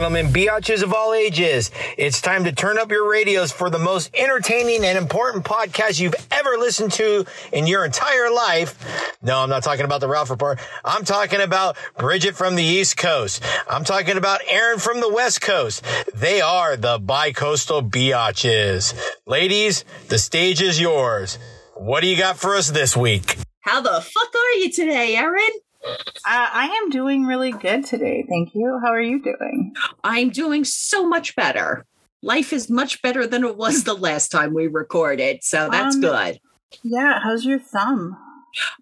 Gentlemen, biatches of all ages, it's time to turn up your radios for the most entertaining and important podcast you've ever listened to in your entire life. No, I'm not talking about the Ralph Report. I'm talking about Bridget from the East Coast. I'm talking about Aaron from the West Coast. They are the bicoastal biatches. Ladies, the stage is yours. What do you got for us this week? How the fuck are you today, Aaron? Uh, I am doing really good today. Thank you. How are you doing? I'm doing so much better. Life is much better than it was the last time we recorded, so that's Um, good. Yeah. How's your thumb?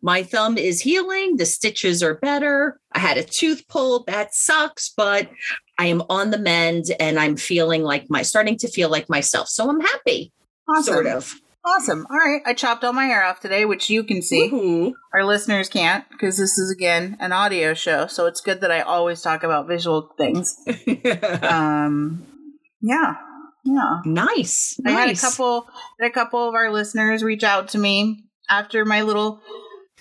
My thumb is healing, the stitches are better. I had a tooth pulled, that sucks, but I am on the mend and I'm feeling like my starting to feel like myself. So I'm happy, Awesome. sort of. Awesome. All right. I chopped all my hair off today, which you can see. Woohoo. Our listeners can't because this is, again, an audio show. So it's good that I always talk about visual things. Um, yeah. Yeah. nice. I had a couple had a couple of our listeners reach out to me after my little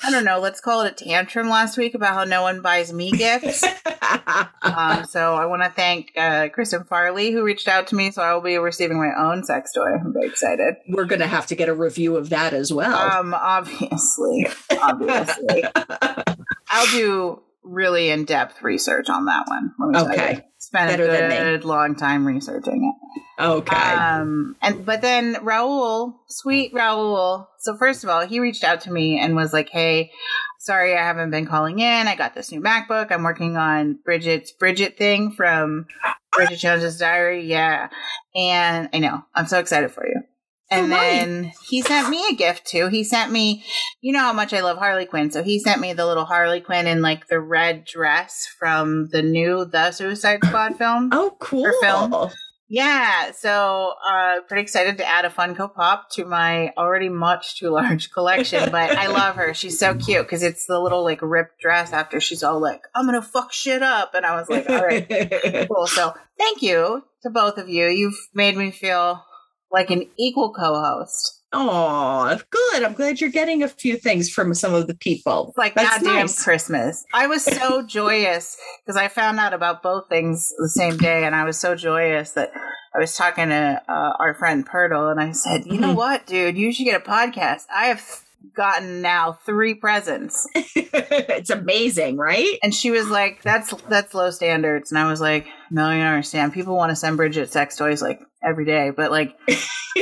I don't know, let's call it a tantrum last week about how no one buys me gifts. um, so I want to thank uh, Kristen Farley who reached out to me. So I will be receiving my own sex toy. I'm very excited. We're going to have to get a review of that as well. Um, obviously, obviously, I'll do really in depth research on that one. Okay. Better a good long time researching it. Okay. Um, and but then Raul, sweet Raul. So first of all, he reached out to me and was like, "Hey, sorry I haven't been calling in. I got this new MacBook. I'm working on Bridget's Bridget thing from Bridget Jones's Diary. Yeah, and I know I'm so excited for you." And Oh, then he sent me a gift too. He sent me, you know how much I love Harley Quinn. So he sent me the little Harley Quinn in like the red dress from the new The Suicide Squad film. oh, cool. film. Yeah, so uh pretty excited to add a Funko Pop to my already much too large collection, but I love her. She's so cute because it's the little like ripped dress after she's all like, I'm gonna fuck shit up. And I was like, all right, cool. So thank you to both of you. You've made me feel like an equal co-host. Oh, good. I'm glad you're getting a few things from some of the people. It's like That's goddamn nice. Christmas. I was so joyous because I found out about both things the same day, and I was so joyous that I was talking to uh, our friend Purtle, and I said, "You know Mhm. what, dude? You should get a podcast. I have gotten now three presents." it's amazing, right? And she was like, "That's that's low standards," and I was like, "No, you don't understand. People want to send Bridget sex toys like every day, but like."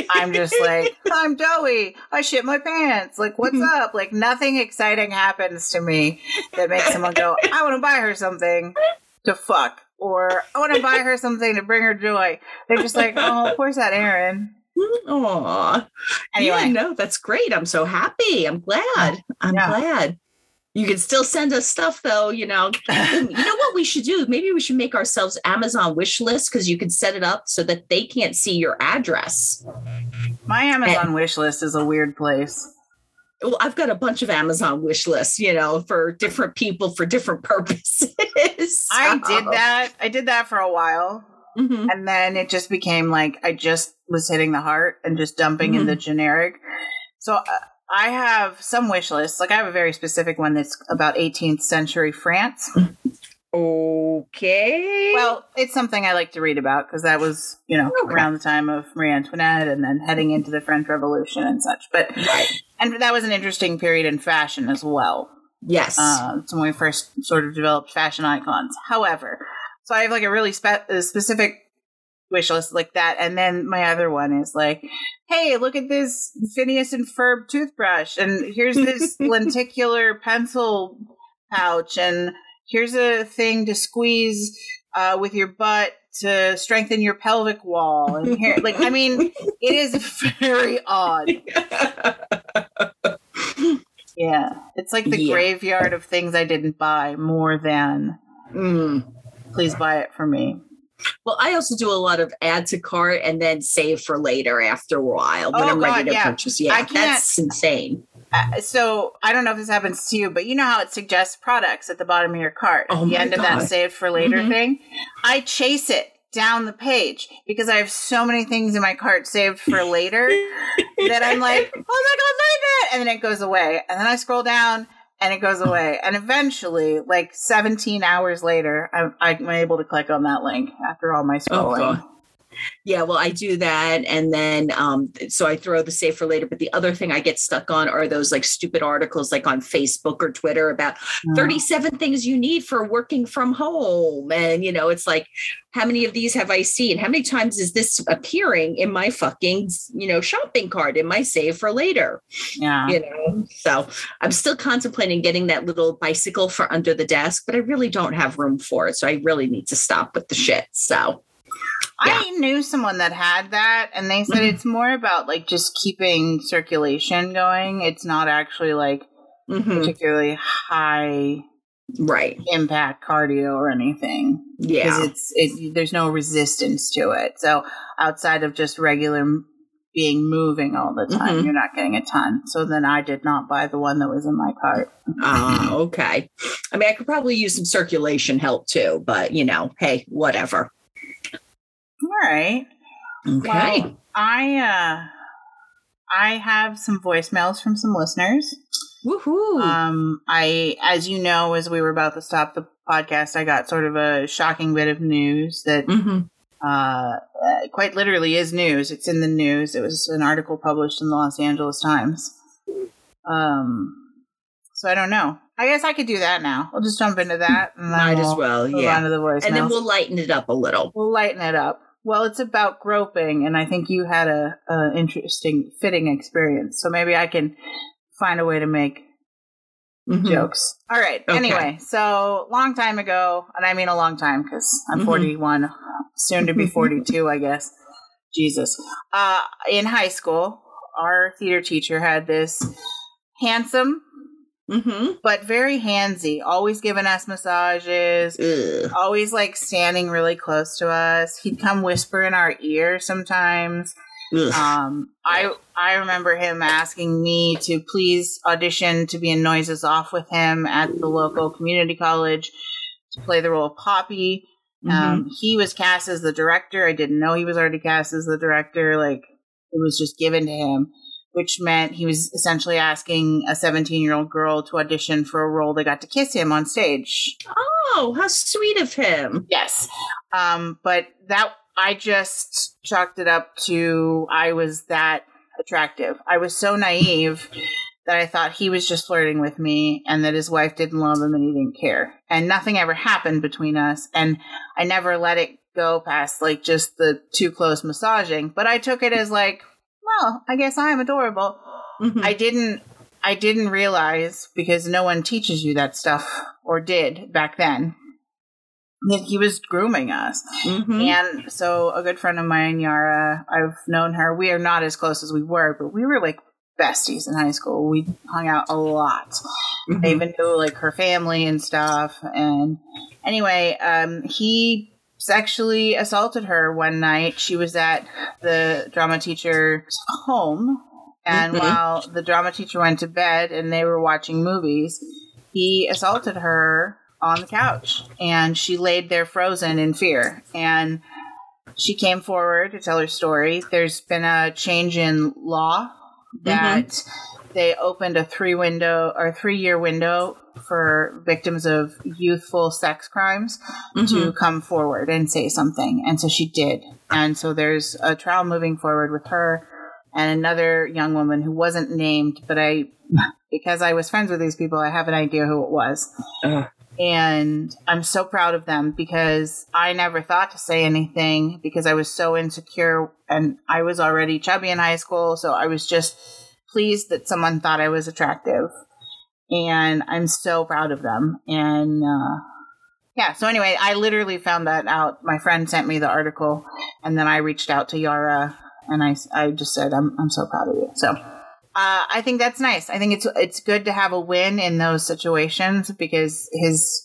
I'm just like, I'm doughy. I shit my pants. Like, what's mm-hmm. up? Like, nothing exciting happens to me that makes someone go, I want to buy her something to fuck, or I want to buy her something to bring her joy. They're just like, oh, poor that Aaron. Aw. Anyway, Yeah, no, that's great. I'm so happy. I'm glad. I'm Yeah. glad. You can still send us stuff though, you know. you know what we should do? Maybe we should make ourselves Amazon wish list because you can set it up so that they can't see your address. my Amazon wish list is a weird place. Well, I've got a bunch of Amazon wish lists, you know, for different people for different purposes. I did that. I did that for a while. Mhm. And then it just became like I just was hitting the heart and just dumping in Mhm. the generic. So uh, I have some wish lists. Like I have a very specific one that's about 18th century France. Okay. Well, it's something I like to read about because that was, you know, Okay. around the time of Marie Antoinette and then heading into the French Revolution and such. But right. and that was an interesting period in fashion as well. Yes. Uh, it's when we first sort of developed fashion icons. However, so I have like a really spe- a specific wish list like that, and then my other one is like, hey, look at this Phineas and Ferb toothbrush, and here's this lenticular pencil pouch, and here's a thing to squeeze uh, with your butt to strengthen your pelvic wall, and here, like, I mean, it is very odd. Yeah, it's like the Yeah. graveyard of things I didn't buy more than Mm. Please buy it for me. Well, I also do a lot of add to cart and then save for later after a while when Oh, I'm ready to yeah. purchase. Yeah, I can't- that's insane. Uh, so I don't know if this happens to you, but you know how it suggests products at the bottom of your cart Oh at the my end of that save for later Mhm. thing. I chase it down the page because I have so many things in my cart saved for later that I'm like, oh my god, look at that, and then it goes away, and then I scroll down and it goes away. And eventually, like 17 hours later, I'm, I'm able to click on that link after all my oh, scrolling. God. Yeah, well, I do that. And then, um, so I throw the save for later. But the other thing I get stuck on are those like stupid articles like on Facebook or Twitter about Mm. 37 things you need for working from home. And, you know, it's like, how many of these have I seen? How many times is this appearing in my fucking, you know, shopping cart in my save for later? Yeah. You know, so I'm still contemplating getting that little bicycle for under the desk, but I really don't have room for it. So I really need to stop with the shit. So, I knew someone that had that, and they said Mhm. it's more about like just keeping circulation going. It's not actually like mhm, particularly high right. impact cardio or anything. Yeah. it's it, there's no resistance to it. So outside of just regular being moving all the time, Mhm. you're not getting a ton. So then I did not buy the one that was in my cart. Ah, okay. I mean, I could probably use some circulation help too, but you know, hey, whatever. All right. Okay. Well, I uh I have some voicemails from some listeners. Woohoo. Um I as you know as we were about to stop the podcast, I got sort of a shocking bit of news that hmm uh, uh, quite literally is news. It's in the news. It was an article published in the Los Angeles Times. Um, so I don't know. I guess I could do that now. We'll just jump into that. And Might as we'll well, yeah. on to the voicemails. And then we'll lighten it up a little. We'll lighten it up. Well, it's about groping, and I think you had a, a interesting, fitting experience. So maybe I can find a way to make Mhm. jokes. All right. Okay. Anyway, so long time ago, and I mean a long time because I'm Mhm. 41, soon to be 42, I guess. Jesus. Uh, in high school, our theater teacher had this handsome Mhm. but very handsy, always giving us massages, Ugh. always like standing really close to us. He'd come whisper in our ear sometimes. Ugh. Um, I I remember him asking me to please audition to be in Noises Off with him at the local community college to play the role of Poppy. Mhm. Um, he was cast as the director. I didn't know he was already cast as the director. Like it was just given to him, which meant he was essentially asking a 17 year old girl to audition for a role they got to kiss him on stage. oh, how sweet of him. Yes. Um, but that I just chalked it up to I was that attractive. I was so naive that I thought he was just flirting with me and that his wife didn't love him and he didn't care. And nothing ever happened between us. And I never let it go past like just the too close massaging. But I took it as like, well, I guess I'm adorable. Mhm. I didn't I didn't realize because no one teaches you that stuff or did back then that he was grooming us. Mhm. And so a good friend of mine, Yara, I've known her. We are not as close as we were, but we were like besties in high school. We hung out a lot. I Mhm. even knew like her family and stuff. And anyway, um, he sexually assaulted her one night. She was at the drama teacher's home. And Mhm. while the drama teacher went to bed and they were watching movies, he assaulted her on the couch and she laid there frozen in fear. And she came forward to tell her story. There's been a change in law that they opened a three window or three year window for victims of youthful sex crimes to Mhm. come forward and say something. And so she did. And so there's a trial moving forward with her and another young woman who wasn't named, but I, because I was friends with these people, I have an idea who it was. Ugh. And I'm so proud of them because I never thought to say anything because I was so insecure and I was already chubby in high school. So I was just pleased that someone thought I was attractive. And I'm so proud of them. And, uh, yeah, so anyway, I literally found that out. My friend sent me the article, and then I reached out to Yara, and I, I just said, I'm, I'm so proud of you. So, uh, I think that's nice. I think it's it's good to have a win in those situations because his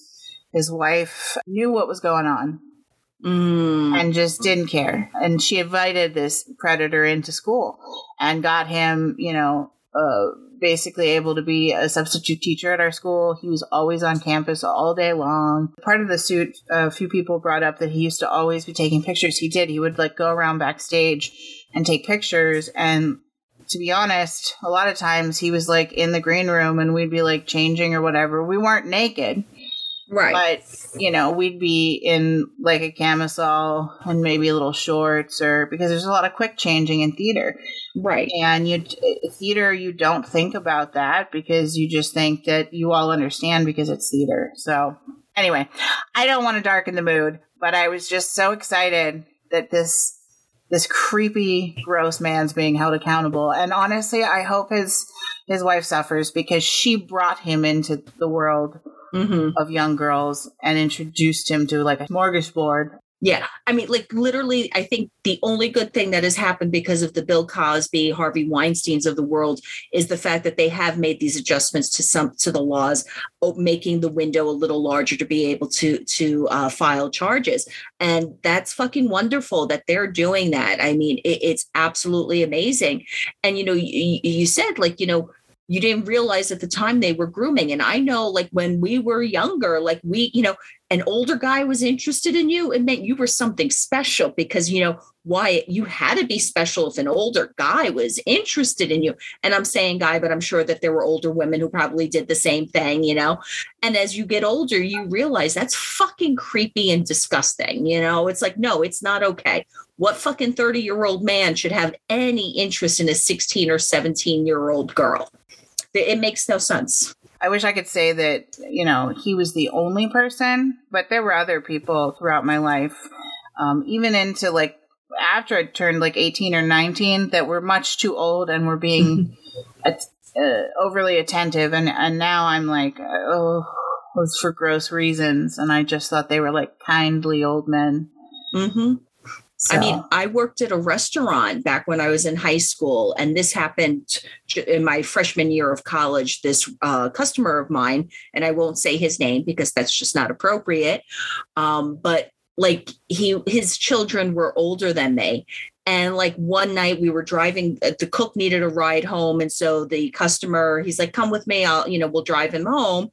his wife knew what was going on Mm. and just didn't care. And she invited this predator into school and got him, you know, uh, basically able to be a substitute teacher at our school. He was always on campus all day long. Part of the suit, a few people brought up that he used to always be taking pictures. He did. He would like go around backstage and take pictures and to be honest, a lot of times he was like in the green room and we'd be like changing or whatever. We weren't naked. Right. But, you know, we'd be in like a camisole and maybe a little shorts or because there's a lot of quick changing in theater. right. And you theater you don't think about that because you just think that you all understand because it's theater. So, anyway, I don't want to darken the mood, but I was just so excited that this this creepy gross man's being held accountable and honestly i hope his his wife suffers because she brought him into the world hmm of young girls and introduced him to like a smorgasbord Yeah. I mean, like literally, I think the only good thing that has happened because of the Bill Cosby, Harvey Weinsteins of the world is the fact that they have made these adjustments to some to the laws, making the window a little larger to be able to to uh, file charges, and that's fucking wonderful that they're doing that. I mean, it, it's absolutely amazing. And you know, you, you said like you know you didn't realize at the time they were grooming, and I know like when we were younger, like we you know an older guy was interested in you, it meant you were something special because, you know, why you had to be special if an older guy was interested in you. And I'm saying guy, but I'm sure that there were older women who probably did the same thing, you know. And as you get older, you realize that's fucking creepy and disgusting, you know. It's like, no, it's not okay. What fucking 30 year old man should have any interest in a 16 or 17 year old girl? It makes no sense. I wish I could say that, you know, he was the only person, but there were other people throughout my life, um, even into like after I turned like 18 or 19, that were much too old and were being at, uh, overly attentive. And, and now I'm like, oh, it was for gross reasons. And I just thought they were like kindly old men. Mm-hmm. So, I mean, I worked at a restaurant back when I was in high school, and this happened in my freshman year of college. This uh, customer of mine, and I won't say his name because that's just not appropriate. Um, but like he, his children were older than me, and like one night we were driving. uh, The cook needed a ride home, and so the customer, he's like, "Come with me. I'll, you know, we'll drive him home."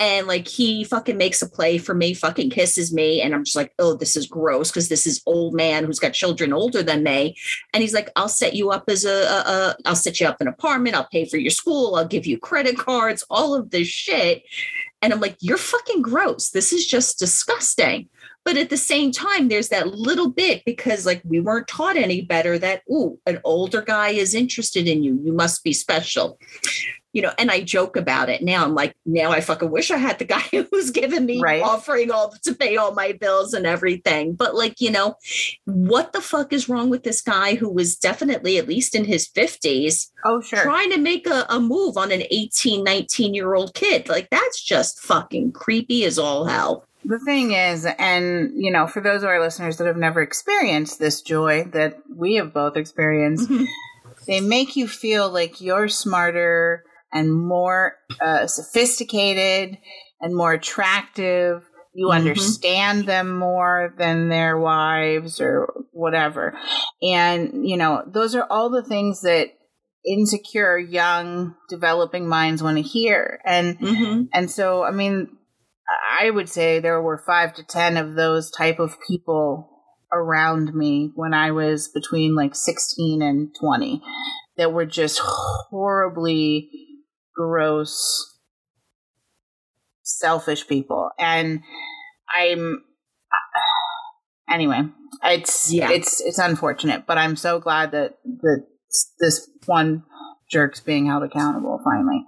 And like he fucking makes a play for me, fucking kisses me, and I'm just like, oh, this is gross because this is old man who's got children older than me, and he's like, I'll set you up as a, a, a I'll set you up an apartment, I'll pay for your school, I'll give you credit cards, all of this shit, and I'm like, you're fucking gross. This is just disgusting. But at the same time, there's that little bit because like we weren't taught any better that ooh, an older guy is interested in you. You must be special you know, and I joke about it now. I'm like, now I fucking wish I had the guy who's giving me Right. offering all to pay all my bills and everything. But like, you know, what the fuck is wrong with this guy who was definitely at least in his 50s oh, sure. trying to make a, a move on an 18, 19 year old kid? Like, that's just fucking creepy as all hell. The thing is, and you know, for those of our listeners that have never experienced this joy that we have both experienced, mm-hmm. they make you feel like you're smarter and more uh, sophisticated and more attractive. You Mhm. understand them more than their wives or whatever. And, you know, those are all the things that insecure, young, developing minds want to hear. And Mhm. and so, I mean, I would say there were five to 10 of those type of people around me when I was between like 16 and 20 that were just horribly gross, selfish people. And I'm, anyway, it's, Yeah. it's, it's unfortunate, but I'm so glad that, that this one jerk's being held accountable finally.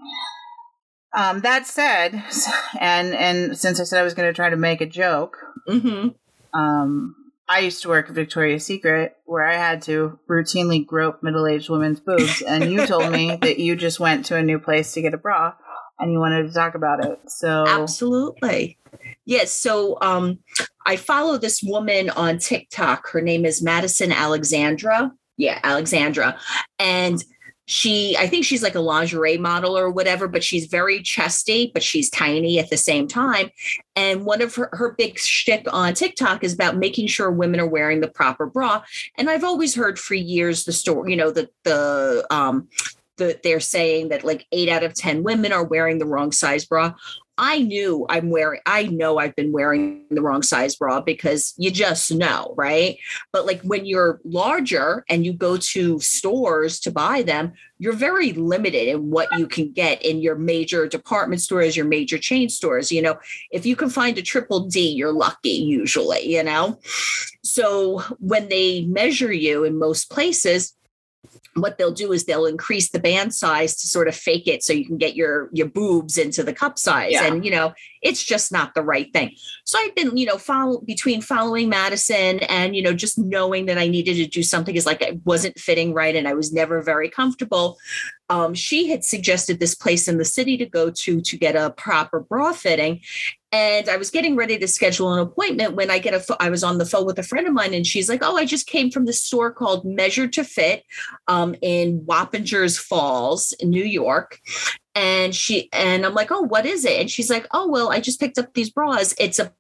Um, that said, and and since I said I was going to try to make a joke, Mhm. um, I used to work at Victoria's Secret where I had to routinely grope middle-aged women's boobs, and you told me that you just went to a new place to get a bra, and you wanted to talk about it. So Absolutely. Yes. So um, I follow this woman on TikTok. Her name is Madison Alexandra. Yeah, Alexandra. And she, I think she's like a lingerie model or whatever, but she's very chesty, but she's tiny at the same time. And one of her, her big shtick on TikTok is about making sure women are wearing the proper bra. And I've always heard for years the story, you know, the the um the, they're saying that like eight out of 10 women are wearing the wrong size bra. I knew I'm wearing, I know I've been wearing the wrong size bra because you just know, right? But like when you're larger and you go to stores to buy them, you're very limited in what you can get in your major department stores, your major chain stores. You know, if you can find a triple D, you're lucky usually, you know? So when they measure you in most places, what they'll do is they'll increase the band size to sort of fake it so you can get your your boobs into the cup size. Yeah. and you know it's just not the right thing. So i've been you know follow between following madison and you know just knowing that i needed to do something is like it wasn't fitting right and i was never very comfortable um, she had suggested this place in the city to go to to get a proper bra fitting and I was getting ready to schedule an appointment when I get a. I was on the phone with a friend of mine, and she's like, "Oh, I just came from the store called Measure to Fit um, in Wappingers Falls, New York." And she and I'm like, "Oh, what is it?" And she's like, "Oh, well, I just picked up these bras. It's a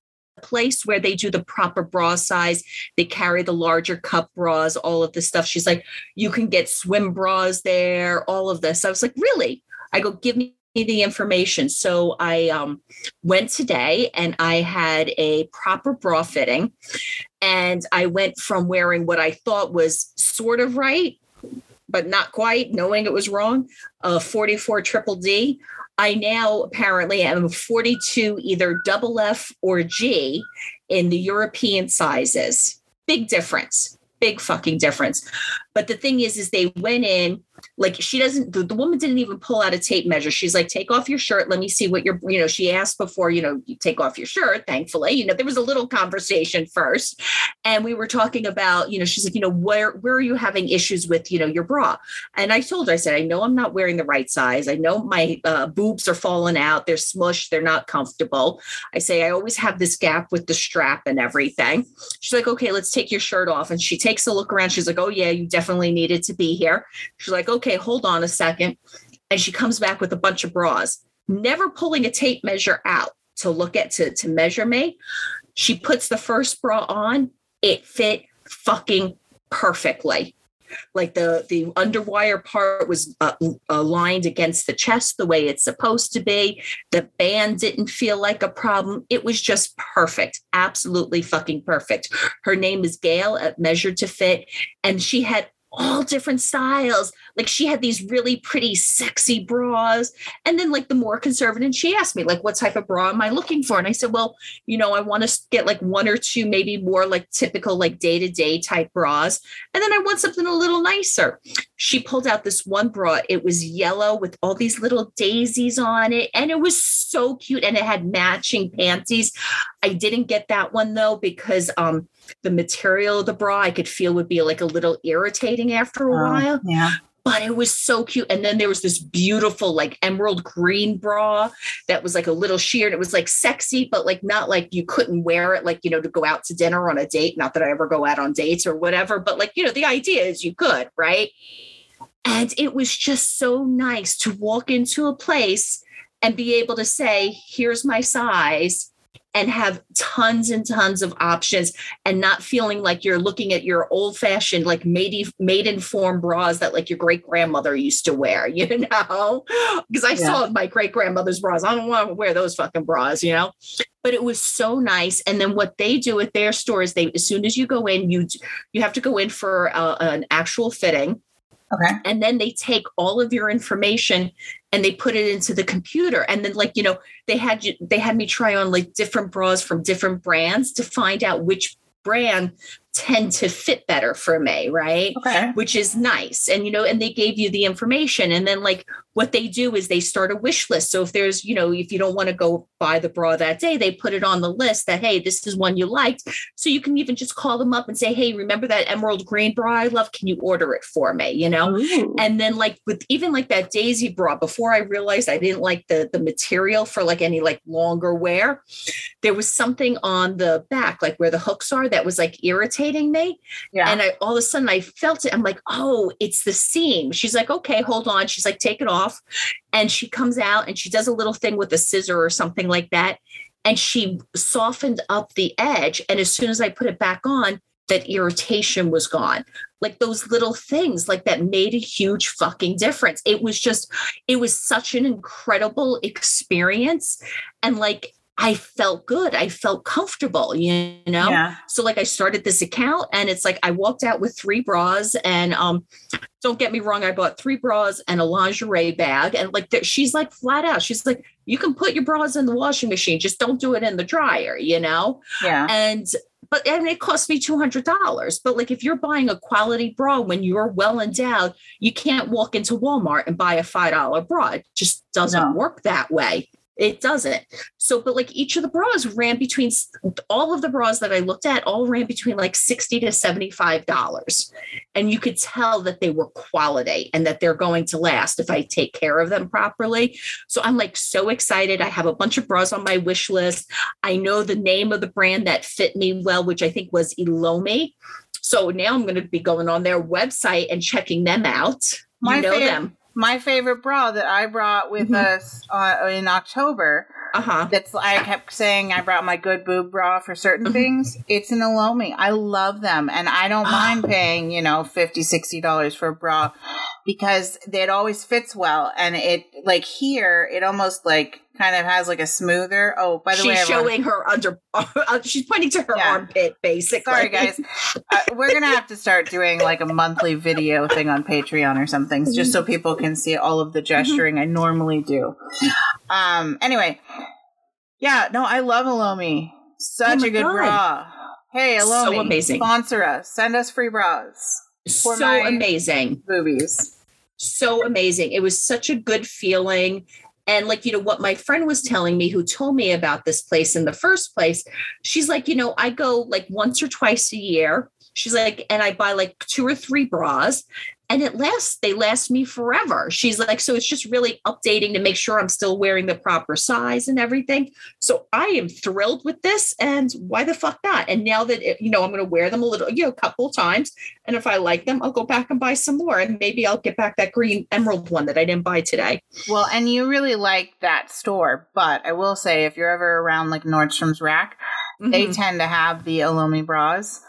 place where they do the proper bra size. They carry the larger cup bras, all of this stuff. She's like, you can get swim bras there, all of this. I was like, really? I go, give me the information. So I um, went today and I had a proper bra fitting. And I went from wearing what I thought was sort of right, but not quite, knowing it was wrong, a 44 triple D. I now apparently am 42 either double F or G in the European sizes. Big difference. Big fucking difference. But the thing is, is they went in like she doesn't the, the, woman didn't even pull out a tape measure. She's like take off your shirt. Let me see what you're you know she asked before you know you take off your shirt thankfully. You know there was a little conversation first. And we were talking about you know she's like you know where where are you having issues with you know your bra? And i told her i said i know i'm not wearing the right size. I know my uh, boobs are falling out. They're smushed. They're not comfortable. I say i always have this gap with the strap and everything. She's like okay let's take your shirt off. And she takes a look around. She's like oh yeah you definitely needed to be here. She's like okay, hold on a second. And she comes back with a bunch of bras, never pulling a tape measure out to look at to, to measure me. She puts the first bra on, it fit fucking perfectly. Like the the underwire part was uh, aligned against the chest the way it's supposed to be. The band didn't feel like a problem. It was just perfect, absolutely fucking perfect. Her name is Gail at Measure to Fit, and she had all different styles. Like she had these really pretty, sexy bras. And then, like, the more conservative, she asked me, like, what type of bra am I looking for? And I said, well, you know, I want to get like one or two, maybe more like typical, like day to day type bras. And then I want something a little nicer. She pulled out this one bra. It was yellow with all these little daisies on it. And it was so cute. And it had matching panties. I didn't get that one though, because, um, the material of the bra I could feel would be like a little irritating after a oh, while. Yeah. But it was so cute. And then there was this beautiful, like emerald green bra that was like a little sheer. and It was like sexy, but like not like you couldn't wear it, like, you know, to go out to dinner on a date. Not that I ever go out on dates or whatever, but like, you know, the idea is you could, right? And it was just so nice to walk into a place and be able to say, here's my size and have tons and tons of options and not feeling like you're looking at your old fashioned like Maidenform bras that like your great grandmother used to wear, you know? Because I yeah. saw my great grandmother's bras. I don't want to wear those fucking bras, you know? But it was so nice. And then what they do at their store is they as soon as you go in, you you have to go in for uh, an actual fitting Okay. And then they take all of your information and they put it into the computer. And then, like, you know, they had you, they had me try on like different bras from different brands to find out which brand tend to fit better for me, right? Okay. Which is nice. And, you know, and they gave you the information. And then, like, what they do is they start a wish list. So if there's, you know, if you don't want to go buy the bra that day, they put it on the list that, hey, this is one you liked. So you can even just call them up and say, hey, remember that emerald green bra I love? Can you order it for me? You know? Ooh. And then, like, with even like that daisy bra, before I realized I didn't like the, the material for like any like longer wear, there was something on the back, like where the hooks are, that was like irritating me. Yeah. And I all of a sudden I felt it. I'm like, oh, it's the seam. She's like, okay, hold on. She's like, take it off and she comes out and she does a little thing with a scissor or something like that and she softened up the edge and as soon as i put it back on that irritation was gone. Like those little things, like that made a huge fucking difference. It was just, it was such an incredible experience. And like, I felt good. I felt comfortable, you know? Yeah. So like I started this account and it's like I walked out with three bras and um don't get me wrong, I bought three bras and a lingerie bag. And like she's like flat out, she's like, you can put your bras in the washing machine, just don't do it in the dryer, you know? Yeah. And but and it cost me two hundred dollars. But like if you're buying a quality bra when you're well endowed, you can't walk into Walmart and buy a five dollar bra. It just doesn't No. work that way. It doesn't. So, but like each of the bras ran between all of the bras that I looked at, all ran between like sixty to seventy-five dollars, and you could tell that they were quality and that they're going to last if I take care of them properly. So I'm like so excited. I have a bunch of bras on my wish list. I know the name of the brand that fit me well, which I think was Elomi. So now I'm going to be going on their website and checking them out. My you know fav- them. My favorite bra that I brought with Mhm. us uh, in October. Uh huh. That's I kept saying I brought my good boob bra for certain Mhm. things. It's an Elomi. I love them, and I don't mind paying you know 50 60 dollars for a bra because it always fits well. And it like here, it almost like kind of has like a smoother. Oh, by the she's way, everyone- showing her under. Uh, she's pointing to her Yeah. armpit, basically. Sorry, guys. Uh, we're gonna have to start doing like a monthly video thing on Patreon or something, just so people can see all of the gesturing I normally do. Um. Anyway, yeah. No, I love Elomi. Such Oh a good God. bra. Hey, So Elomi, amazing. sponsor us. Send us free bras, for so amazing. boobies. so amazing. It was such a good feeling. And like, you know, what my friend was telling me, who told me about this place in the first place, she's like, you know, I go like once or twice a year. She's like, and I buy like two or three bras and it lasts, they last me forever. She's like, so it's just really updating to make sure I'm still wearing the proper size and everything. So I am thrilled with this. And why the fuck not? And now that, it, you know, I'm going to wear them a little, you know, a couple times. And if I like them, I'll go back and buy some more. And maybe I'll get back that green emerald one that I didn't buy today. Well, and you really like that store, but I will say if you're ever around like Nordstrom's Rack, they Mhm. tend to have the Elomi bras.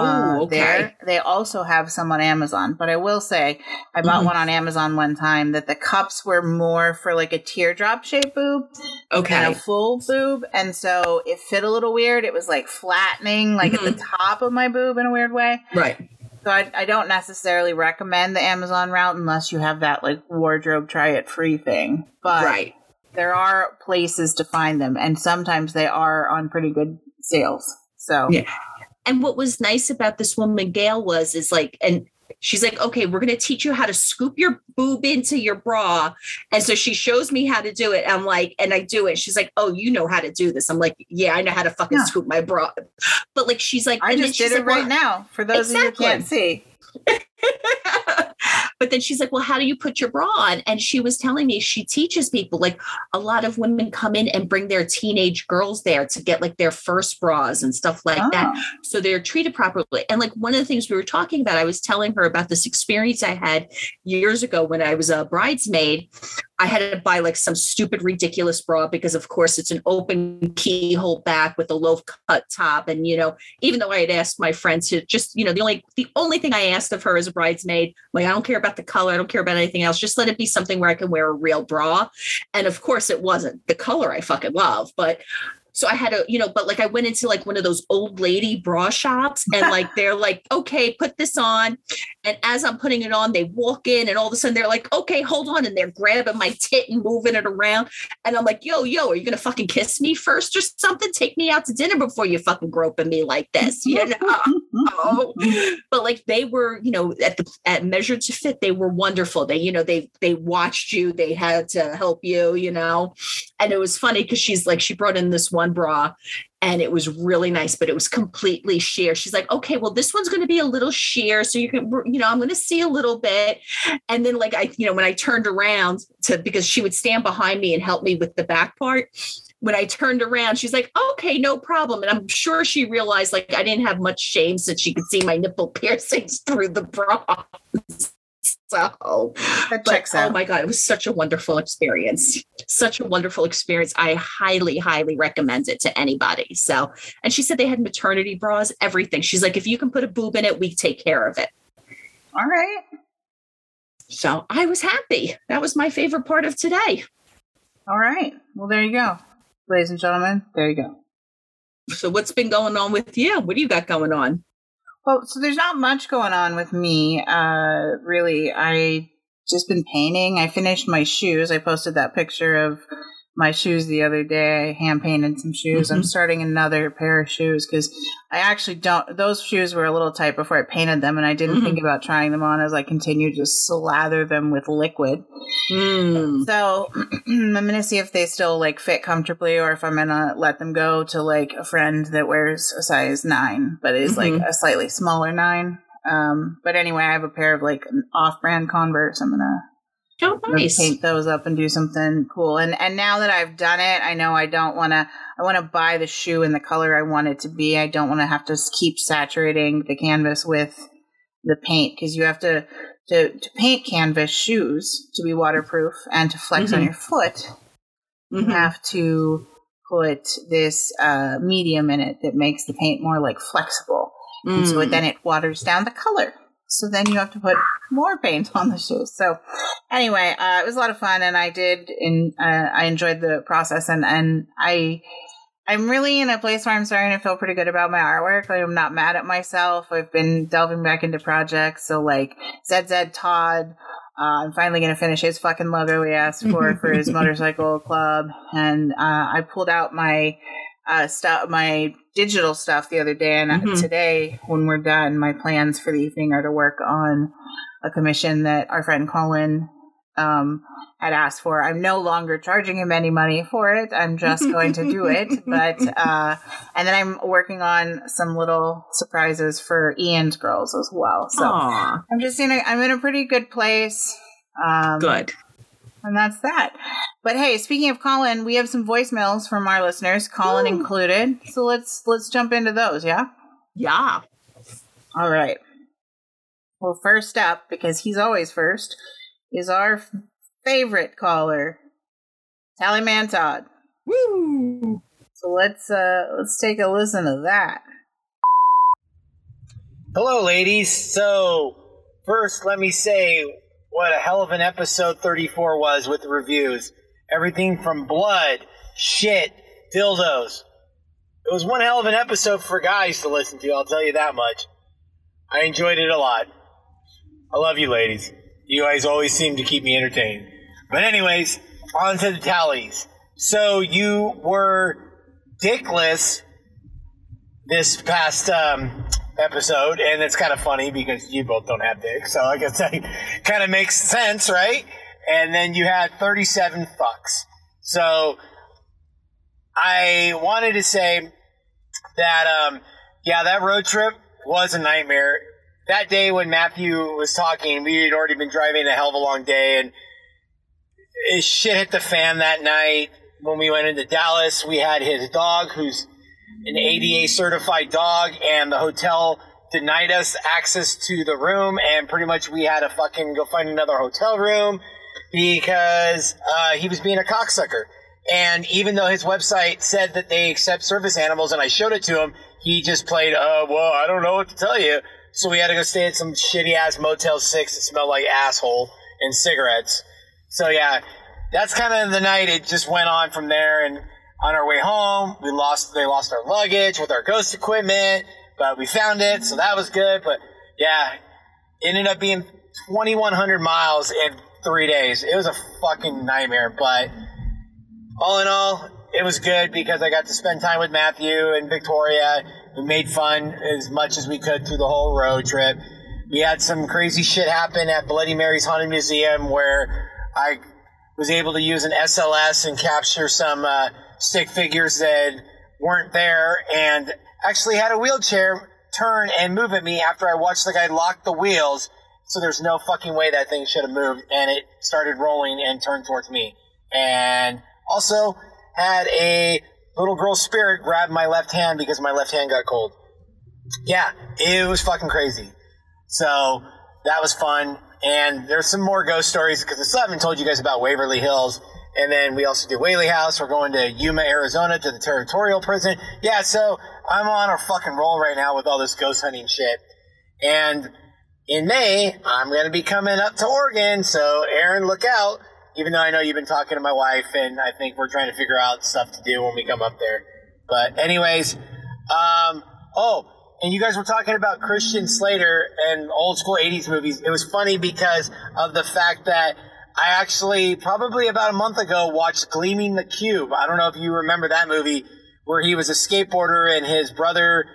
Oh, uh, okay. there. They also have some on Amazon, but I will say I bought Mhm. one on Amazon one time that the cups were more for like a teardrop shaped boob than Okay. a full boob, and so it fit a little weird. It was like flattening, like at the top of my boob in a weird way. Right. So I, I don't necessarily recommend the Amazon route unless you have that like wardrobe try it free thing. But right. there are places to find them, and sometimes they are on pretty good sales. So Yeah. And what was nice about this woman, Gail, was is like, and she's like, okay, we're going to teach you how to scoop your boob into your bra. And so she shows me how to do it. I'm like, and I do it. She's like, oh, you know how to do this. I'm like, yeah, I know how to fucking Yeah. scoop my bra. But like, she's like, I just did it like, well, right now for those of you who can't see. but then she's like, Well, how do you put your bra on? And she was telling me she teaches people like a lot of women come in and bring their teenage girls there to get like their first bras and stuff like that. Oh. So they're treated properly. And like one of the things we were talking about, I was telling her about this experience I had years ago when I was a bridesmaid. I had to buy like some stupid, ridiculous bra because, of course, it's an open keyhole back with a low cut top. And, you know, even though I had asked my friend to just, you know, the only the only thing I asked of her as a bridesmaid, I don't care about the color, I don't care about anything else. Just let it be something where I can wear a real bra. And of course, it wasn't the color I fucking love, but so I had to, you know, but like I went into like one of those old lady bra shops and like they're like, okay, put this on. And as I'm putting it on, they walk in and all of a sudden they're like, okay, hold on. And they're grabbing my tit and moving it around. And I'm like, yo, yo, are you going to fucking kiss me first or something? Take me out to dinner before you fucking groping me like this, you know? but like they were you know at the at measured to fit they were wonderful they you know they they watched you they had to help you you know and it was funny because she's like she brought in this one bra and it was really nice but it was completely sheer she's like okay well this one's going to be a little sheer so you can you know i'm going to see a little bit and then like i you know when i turned around to because she would stand behind me and help me with the back part when I turned around, she's like, okay, no problem. And I'm sure she realized like I didn't have much shame since she could see my nipple piercings through the bra. So, That but checks oh my god, it was such a wonderful experience. Such a wonderful experience. I highly, highly recommend it to anybody. So, and she said they had maternity bras, everything. She's like, if you can put a boob in it, we take care of it. All right. So I was happy. That was my favorite part of today. All right. Well, there you go. Ladies and gentlemen, there you go. So what's been going on with you? What do you got going on? Well, so there's not much going on with me. Uh, really, I just been painting. I finished my shoes. I posted that picture of my shoes the other day. I hand painted some shoes. I'm Mhm. starting another pair of shoes because I actually don't. Those shoes were a little tight before I painted them, and I didn't Mhm. think about trying them on as I continued to slather them with liquid. Mm. So I'm gonna see if they still like fit comfortably, or if I'm gonna let them go to like a friend that wears a size nine, but is like Mhm. a slightly smaller nine. Um, but anyway, I have a pair of like off-brand Converse. I'm gonna, Oh, nice. paint those up and do something cool. And and now that I've done it, I know I don't want to. I want to buy the shoe in the color I want it to be. I don't want to have to keep saturating the canvas with the paint because you have to, to to paint canvas shoes to be waterproof and to flex on Mhm. your foot. You Mhm. have to put this uh, medium in it that makes the paint more like flexible. And so Mm. then it waters down the color. So then you have to put more paint on the shoes. So anyway, uh, it was a lot of fun, and I did. In uh, I enjoyed the process, and and I. I'm really in a place where I'm starting to feel pretty good about my artwork. Like I'm not mad at myself. I've been delving back into projects. So like ZZ Todd, uh, I'm finally going to finish his fucking logo he asked for for his motorcycle club, and uh, I pulled out my uh, stuff, my digital stuff the other day, and uh Mhm. today when we're done, my plans for the evening are to work on a commission that our friend Colin um, had asked for. I'm no longer charging him any money for it. I'm just going to do it. But uh, and then I'm working on some little surprises for Ian's girls as well. So Aw, I'm just in a I'm in a pretty good place. Um, good. And that's that. But hey, speaking of Colin, we have some voicemails from our listeners, Colin Ooh. included. So let's let's jump into those, yeah? Yeah. All right. Well, first up, because he's always first, is our favorite caller, Tallyman Todd. Woo. So let's uh let's take a listen to that. Hello, ladies. So, first, let me say what a hell of an episode 34 was with the reviews. Everything from blood, shit, dildos. It was one hell of an episode for guys to listen to, I'll tell you that much. I enjoyed it a lot. I love you, ladies. You guys always seem to keep me entertained. But, anyways, on to the tallies. So, you were dickless this past um, episode, and it's kind of funny because you both don't have dicks, so I guess that kind of makes sense, right? And then you had 37 fucks. So I wanted to say that, um, yeah, that road trip was a nightmare. That day when Matthew was talking, we had already been driving a hell of a long day, and shit hit the fan that night. When we went into Dallas, we had his dog, who's an ADA certified dog, and the hotel denied us access to the room, and pretty much we had to fucking go find another hotel room because uh, he was being a cocksucker. And even though his website said that they accept service animals, and I showed it to him, he just played, uh, well, I don't know what to tell you. So we had to go stay at some shitty ass Motel 6 that smelled like asshole and cigarettes. So yeah, that's kind of the night it just went on from there. And on our way home, we lost, they lost our luggage with our ghost equipment, but we found it. So that was good. But yeah, ended up being 2,100 miles in three days. It was a fucking nightmare, but all in all, it was good because I got to spend time with Matthew and Victoria. We made fun as much as we could through the whole road trip. We had some crazy shit happen at Bloody Mary's Haunted Museum where I was able to use an SLS and capture some uh, stick figures that weren't there and actually had a wheelchair turn and move at me after I watched the guy lock the wheels. So there's no fucking way that thing should have moved and it started rolling and turned towards me. And also had a little girl spirit grab my left hand because my left hand got cold. Yeah, it was fucking crazy. So that was fun. and there's some more ghost stories because I still haven't told you guys about Waverly Hills. And then we also do Whaley House. We're going to Yuma, Arizona to the territorial prison. Yeah, so I'm on a fucking roll right now with all this ghost hunting shit. And in May, I'm going to be coming up to Oregon. So, Aaron, look out. Even though I know you've been talking to my wife, and I think we're trying to figure out stuff to do when we come up there. But, anyways, um, oh, and you guys were talking about Christian Slater and old school 80s movies. It was funny because of the fact that I actually, probably about a month ago, watched Gleaming the Cube. I don't know if you remember that movie where he was a skateboarder and his brother,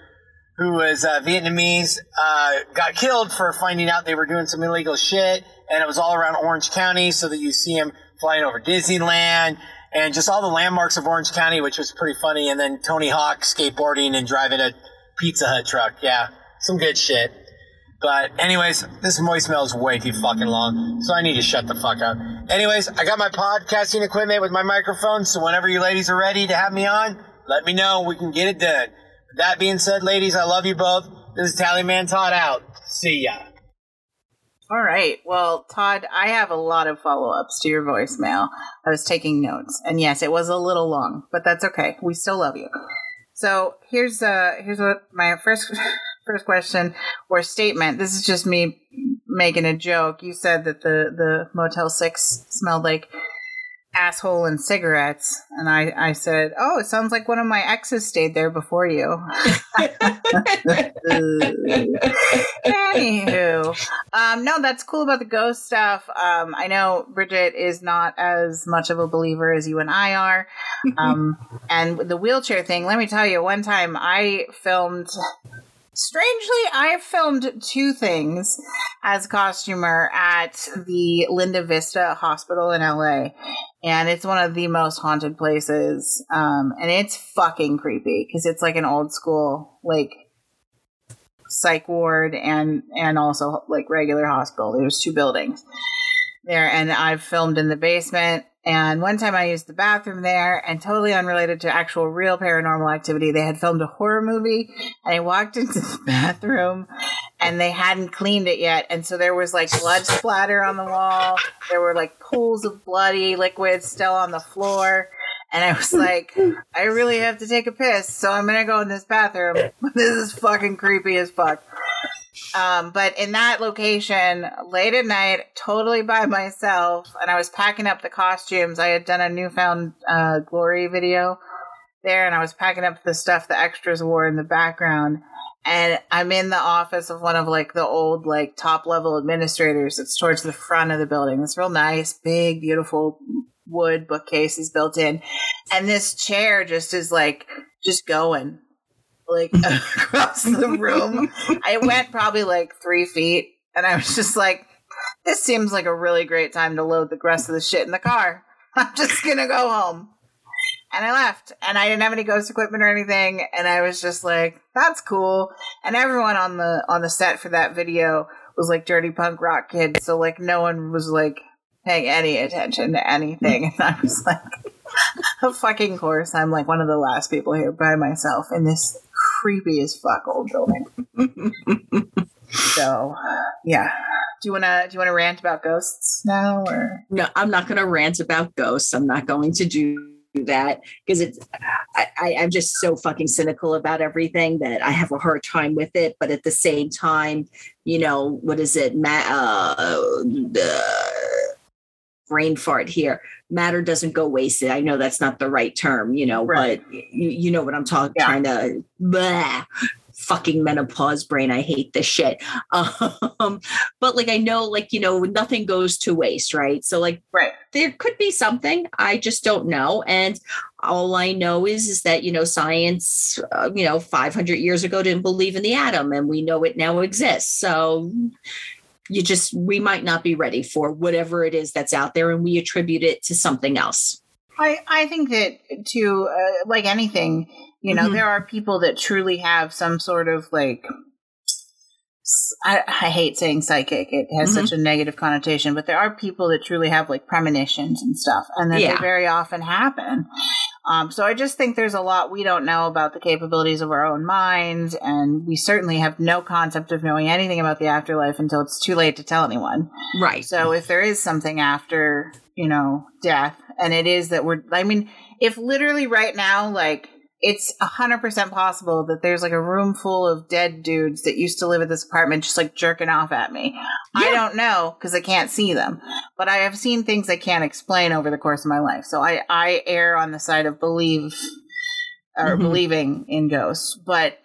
who was uh, Vietnamese, uh, got killed for finding out they were doing some illegal shit. And it was all around Orange County so that you see him flying over Disneyland and just all the landmarks of Orange County, which was pretty funny. And then Tony Hawk skateboarding and driving a Pizza Hut truck. Yeah, some good shit. But anyways, this voicemail is way too fucking long, so I need to shut the fuck up. Anyways, I got my podcasting equipment with my microphone, so whenever you ladies are ready to have me on, let me know. We can get it done. With that being said, ladies, I love you both. This is Tallyman Todd out. See ya. All right. Well, Todd, I have a lot of follow ups to your voicemail. I was taking notes, and yes, it was a little long, but that's okay. We still love you. So here's uh here's what my first first question or statement. This is just me making a joke. You said that the the Motel Six smelled like asshole and cigarettes, and I I said, oh, it sounds like one of my exes stayed there before you. Anywho, um, no, that's cool about the ghost stuff. Um, I know Bridget is not as much of a believer as you and I are. Um, and the wheelchair thing, let me tell you, one time I filmed. Strangely, I filmed two things as costumer at the Linda Vista Hospital in LA, and it's one of the most haunted places. Um, and it's fucking creepy because it's like an old school, like psych ward and and also like regular hospital. There's two buildings there, and I've filmed in the basement. And one time I used the bathroom there, and totally unrelated to actual real paranormal activity, they had filmed a horror movie, and I walked into the bathroom, and they hadn't cleaned it yet, and so there was like blood splatter on the wall. There were like pools of bloody liquid still on the floor. And I was like, I really have to take a piss, so I'm gonna go in this bathroom. this is fucking creepy as fuck. Um, but in that location, late at night, totally by myself, and I was packing up the costumes. I had done a newfound uh, glory video there, and I was packing up the stuff the extras wore in the background. And I'm in the office of one of like the old like top level administrators. It's towards the front of the building. It's real nice, big, beautiful wood bookcases built in, and this chair just is like just going like across the room. I went probably like three feet, and I was just like, "This seems like a really great time to load the rest of the shit in the car. I'm just gonna go home." And I left, and I didn't have any ghost equipment or anything, and I was just like, "That's cool." And everyone on the on the set for that video was like dirty punk rock kids, so like no one was like paying any attention to anything, and I was like, "Of fucking course, I'm like one of the last people here by myself in this creepy as fuck old building." so, yeah. Do you wanna do you wanna rant about ghosts now, or No, I'm not going to rant about ghosts. I'm not going to do that because it's I, I, I'm just so fucking cynical about everything that I have a hard time with it. But at the same time, you know, what is it? Ma- uh, the brain fart here. Matter doesn't go wasted. I know that's not the right term, you know, Right. but you, you know what I'm talking. Yeah. Trying to blah, fucking menopause brain. I hate this shit. Um, but like I know, like you know, nothing goes to waste, right? So like right? there could be something i just don't know and all i know is is that you know science uh, you know 500 years ago didn't believe in the atom and we know it now exists so you just we might not be ready for whatever it is that's out there and we attribute it to something else I I think that to uh, like anything, you know, Mhm. there are people that truly have some sort of like. I, I hate saying psychic; it has Mhm. such a negative connotation. But there are people that truly have like premonitions and stuff, and that Yeah. they very often happen. Um, so I just think there's a lot we don't know about the capabilities of our own minds, and we certainly have no concept of knowing anything about the afterlife until it's too late to tell anyone. Right. So if there is something after, you know, death, and it is that we're, I mean, if literally right now, like, it's a hundred percent possible that there's like a room full of dead dudes that used to live at this apartment just like jerking off at me. I don't know because I can't see them, but I have seen things I can't explain over the course of my life. So I, I err on the side of believe or Mhm. believing in ghosts, but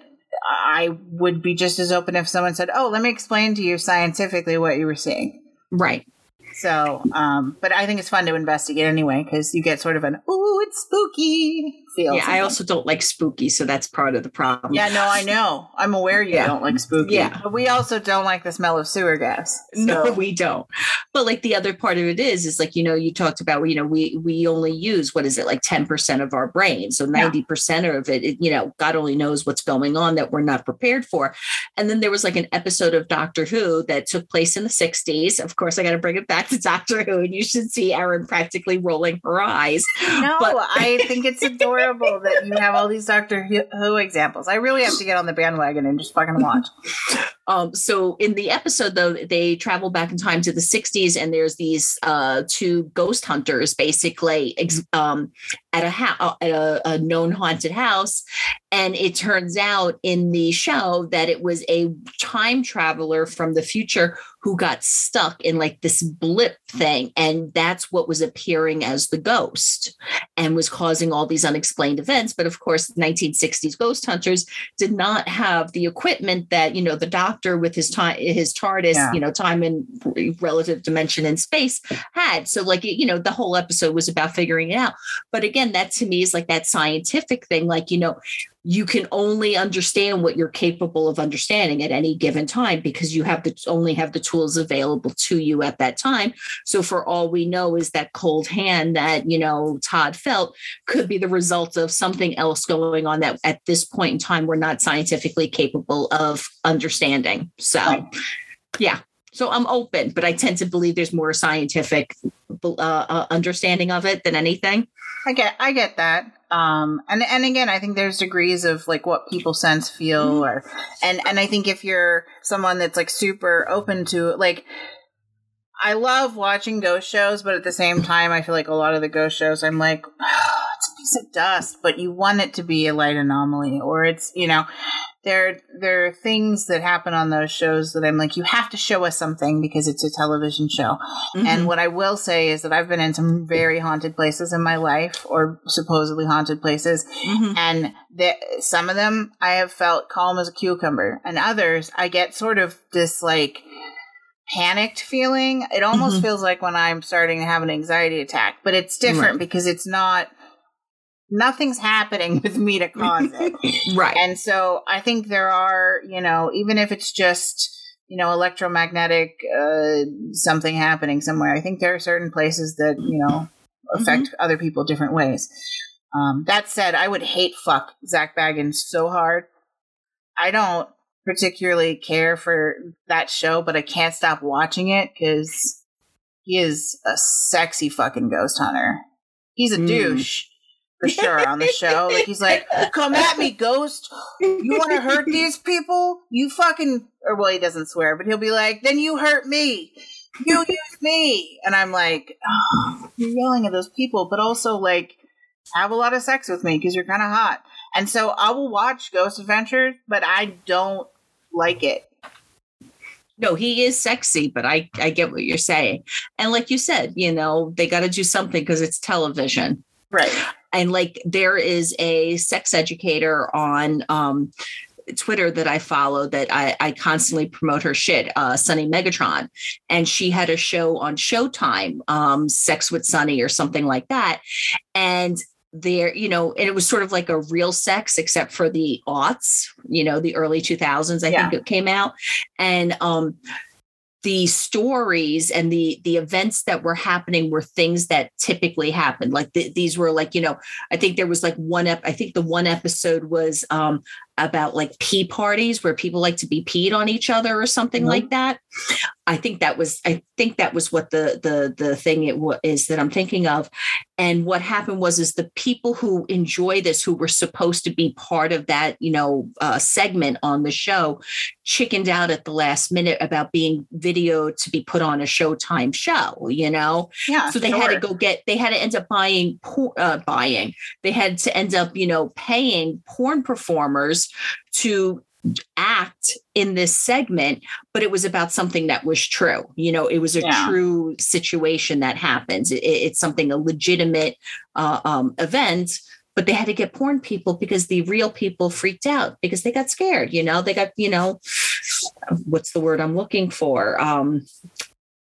I would be just as open if someone said, "Oh, let me explain to you scientifically what you were seeing." right. So, um, but I think it's fun to investigate anyway because you get sort of an "ooh, it's spooky" feel. Yeah, I also don't like spooky, so that's part of the problem. Yeah, no, I know. I'm aware you Yeah. don't like spooky. Yeah. But we also don't like the smell of sewer gas. No, we don't. But like the other part of it is, is like, you know, you talked about, you know, we we only use what is it, like 10% of our brain. So 90% of it, it, you know, God only knows what's going on that we're not prepared for. And then there was like an episode of Doctor Who that took place in the 60s. Of course, I got to bring it back to Doctor Who, and you should see Erin practically rolling her eyes. No, But- I think it's adorable that you have all these Doctor Who examples. I really have to get on the bandwagon and just fucking watch. Um, so in the episode, though, they travel back in time to the 60s, and there's these uh, two ghost hunters basically ex- um, at a house, at a, a known haunted house. And it turns out in the show that it was a time traveler from the future who got stuck in like this blip thing. And that's what was appearing as the ghost and was causing all these unexplained events. But of course, 1960s ghost hunters did not have the equipment that you know the doctor with his time his TARDIS Yeah. you know time and relative dimension in space had so like you know the whole episode was about figuring it out but again that to me is like that scientific thing like you know you can only understand what you're capable of understanding at any given time because you have the only have the tools available to you at that time so for all we know is that cold hand that you know todd felt could be the result of something else going on that at this point in time we're not scientifically capable of understanding. So, yeah. So I'm open, but I tend to believe there's more scientific uh, uh, understanding of it than anything. I get, I get that. Um, and and again, I think there's degrees of like what people sense, feel, or and and I think if you're someone that's like super open to like. I love watching ghost shows, but at the same time, I feel like a lot of the ghost shows, I'm like, it's a piece of dust, but you want it to be a light anomaly, or it's, you know, there there are things that happen on those shows that I'm like, you have to show us something because it's a television show. Mm-hmm. And what I will say is that I've been in some very haunted places in my life, or supposedly haunted places, Mhm. and some of them I have felt calm as a cucumber, and others I get sort of this like panicked feeling. It almost Mhm. feels like when I'm starting to have an anxiety attack, but it's different Right. because it's not. Nothing's happening with me to cause it. right. And so I think there are, you know, even if it's just, you know, electromagnetic uh, something happening somewhere, I think there are certain places that, you know, affect other people different ways. Um, that said, I would hate fuck Zak Bagans so hard. I don't particularly care for that show, but I can't stop watching it because he is a sexy fucking ghost hunter. He's a Mm. douche for sure on the show. Like he's like, "Come at me, ghost! You want to hurt these people? You fucking..." Or well, he doesn't swear, but he'll be like, "Then you hurt me. You use me." And I'm like, oh, "You're yelling at those people, but also like." Have a lot of sex with me because you're kind of hot. And so I will watch Ghost Adventures, but I don't like it. no, he is sexy, but I, I get what you're saying. And like you said, you know, they got to do something because it's television. Right. And like there is a sex educator on um Twitter that I follow that I, I constantly promote her shit, uh, Sunny Megatron. And she had a show on Showtime, um, Sex with Sunny or something like that. And there, you know, and it was sort of like a real sex, except for the aughts, you know, the early 2000s, I Yeah. think it came out. And um, the stories and the the events that were happening were things that typically happened. Like th- these were like you know i think there was like one ep- i think the one episode was um about like pee parties where people like to be peed on each other or something Mhm. like that. I think that was I think that was what the the the thing it wa- is that I'm thinking of. And what happened was is the people who enjoy this, who were supposed to be part of that, you know, uh, segment on the show, chickened out at the last minute about being videoed to be put on a Showtime show. You know, Yeah. so they had to go get they had to end up buying uh, buying they had to end up you know paying porn performers to act in this segment but it was about something that was true you know it was a Yeah. true situation that happens It- it's something a legitimate uh, um, event but they had to get porn people because the real people freaked out because they got scared you know they got you know what's the word i'm looking for um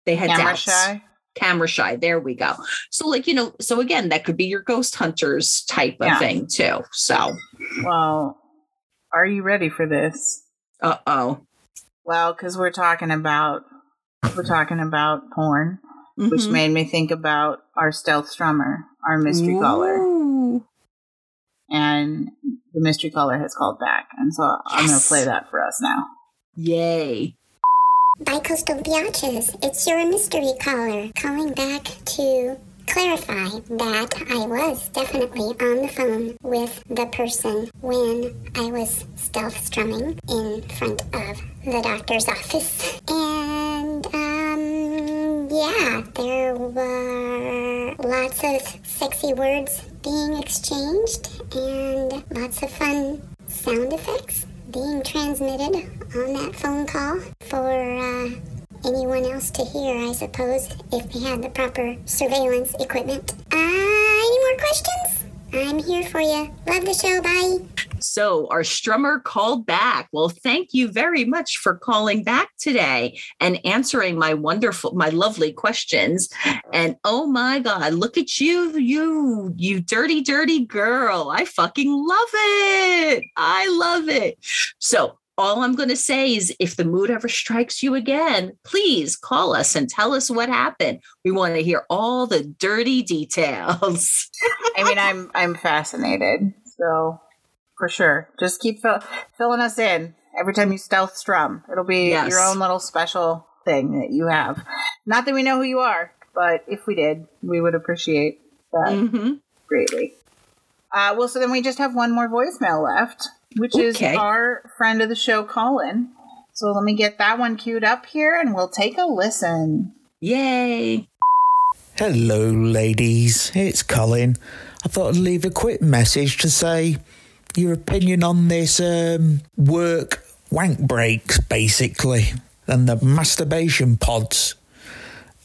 they had Camera doubts shy. camera shy. There we go. So, like, you know, so again, that could be your ghost hunters type of Yeah. thing too. So, Well, are you ready for this? uh oh. Well, because we're talking about we're talking about porn, Mm-hmm. which made me think about our stealth strummer, our mystery caller, and the mystery caller has called back, and so I'm going to play that for us now. Yay. Bicoastal Biatches, it's your mystery caller calling back to clarify that I was definitely on the phone with the person when I was stealth strumming in front of the doctor's office. And, um, yeah, there were lots of sexy words being exchanged and lots of fun sound effects being transmitted on that phone call for uh, anyone else to hear, I suppose, if they had the proper surveillance equipment. Uh, any more questions? I'm here for you. Love the show. Bye. So, our strummer called back. Well, thank you very much for calling back today and answering my wonderful, my lovely questions. And oh my God, look at you, you, you dirty, dirty girl. I fucking love it. I love it. So, all I'm going to say is if the mood ever strikes you again, please call us and tell us what happened. We want to hear all the dirty details. I mean, I'm I'm fascinated, so for sure, just keep fill, filling us in every time you stealth strum. It'll be Yes. your own little special thing that you have. Not that we know who you are, but if we did, we would appreciate that hmm greatly. Uh, well, so then we just have one more voicemail left, which is our friend of the show, Colin. So let me get that one queued up here, and we'll take a listen. Yay. Hello, ladies. It's Colin. I thought I'd leave a quick message to say your opinion on this um, work wank breaks, basically, and the masturbation pods.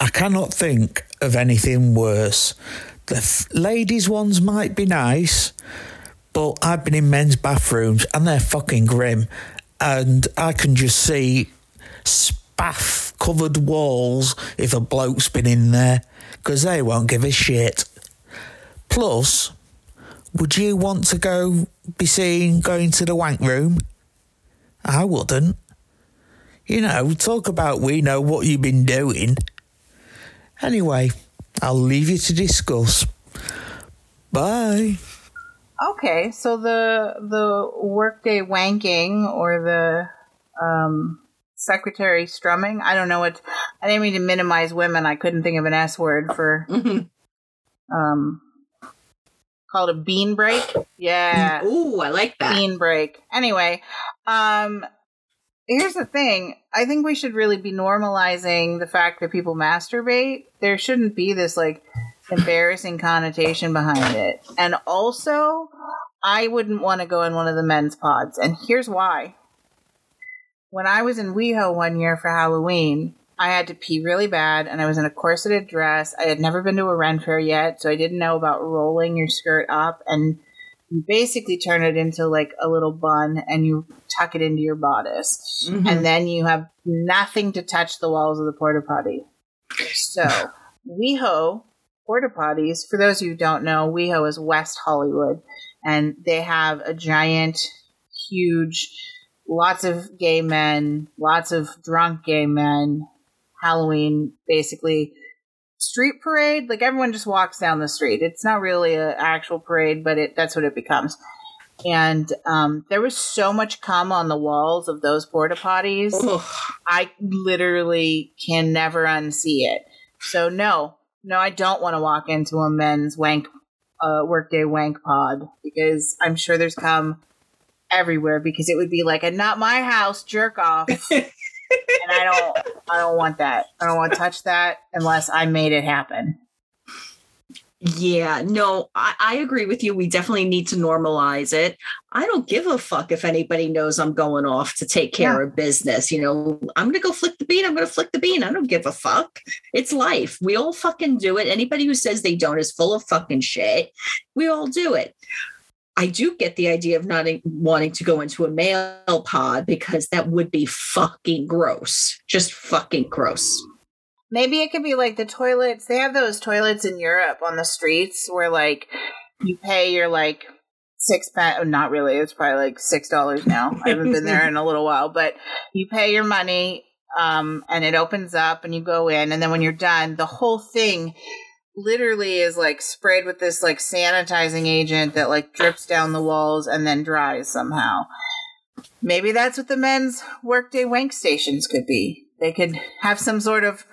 I cannot think of anything worse. The f- ladies' ones might be nice, but I've been in men's bathrooms and they're fucking grim. And I can just see spaff covered walls if a bloke's been in there because they won't give a shit. Plus, would you want to go be seen going to the wank room? I wouldn't. You know, talk about we know what you've been doing. Anyway, I'll leave you to discuss. Bye. Okay, so the the workday wanking or the um, secretary strumming. I don't know what. I didn't mean to minimize women. I couldn't think of an S word for Mhm. um, called a bean break. Yeah, Ooh, I like that. bean break. Anyway, um, here's the thing. I think we should really be normalizing the fact that people masturbate. There shouldn't be this like embarrassing connotation behind it. And also, I wouldn't want to go in one of the men's pods. And here's why. When I was in WeHo one year for Halloween, I had to pee really bad and I was in a corseted dress. I had never been to a Ren fair yet, so I didn't know about rolling your skirt up and you basically turn it into like a little bun and you tuck it into your bodice. Mhm. And then you have nothing to touch the walls of the porta potty. So, WeHo porta potties, for those of you who don't know, WeHo is West Hollywood and they have a giant, huge, lots of gay men, lots of drunk gay men, Halloween basically street parade. Like everyone just walks down the street. It's not really an actual parade, but it that's what it becomes. and um, there was so much cum on the walls of those porta potties. I literally can never unsee it. So no, no, I don't want to walk into a men's wank, uh, workday wank pod because I'm sure there's cum everywhere because it would be like a not my house jerk off. and I don't, I don't want that. I don't want to touch that unless I made it happen. Yeah, no, I, I agree with you. We definitely need to normalize it. I don't give a fuck if anybody knows I'm going off to take care of business. You know, I'm going to go flick the bean. I'm going to flick the bean. I don't give a fuck. It's life. We all fucking do it. Anybody who says they don't is full of fucking shit. We all do it. I do get the idea of not wanting to go into a male pod because that would be fucking gross. Just fucking gross. Maybe it could be like the toilets. They have those toilets in Europe on the streets where like you pay your like six pence. Oh, not really. It's probably like six dollars now. I haven't been there in a little while, but you pay your money, um, and it opens up, and you go in, and then when you're done, the whole thing literally is like sprayed with this like sanitizing agent that like drips down the walls and then dries somehow. Maybe that's what the men's workday wank stations could be. They could have some sort of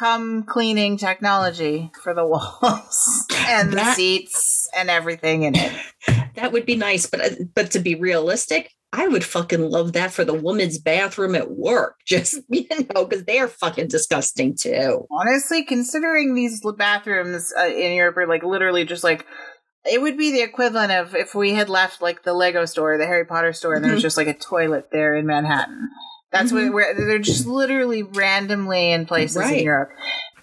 cum cleaning technology for the walls and the seats and everything in it. That would be nice, but uh, but to be realistic, I would fucking love that for the woman's bathroom at work. Just you know, because they are fucking disgusting too. Honestly, considering these bathrooms uh, in Europe are like literally just like it would be the equivalent of if we had left like the Lego store, the Harry Potter store, and there was Mhm. just like a toilet there in Manhattan. That's Mhm. where they're just literally randomly in places Right. in Europe.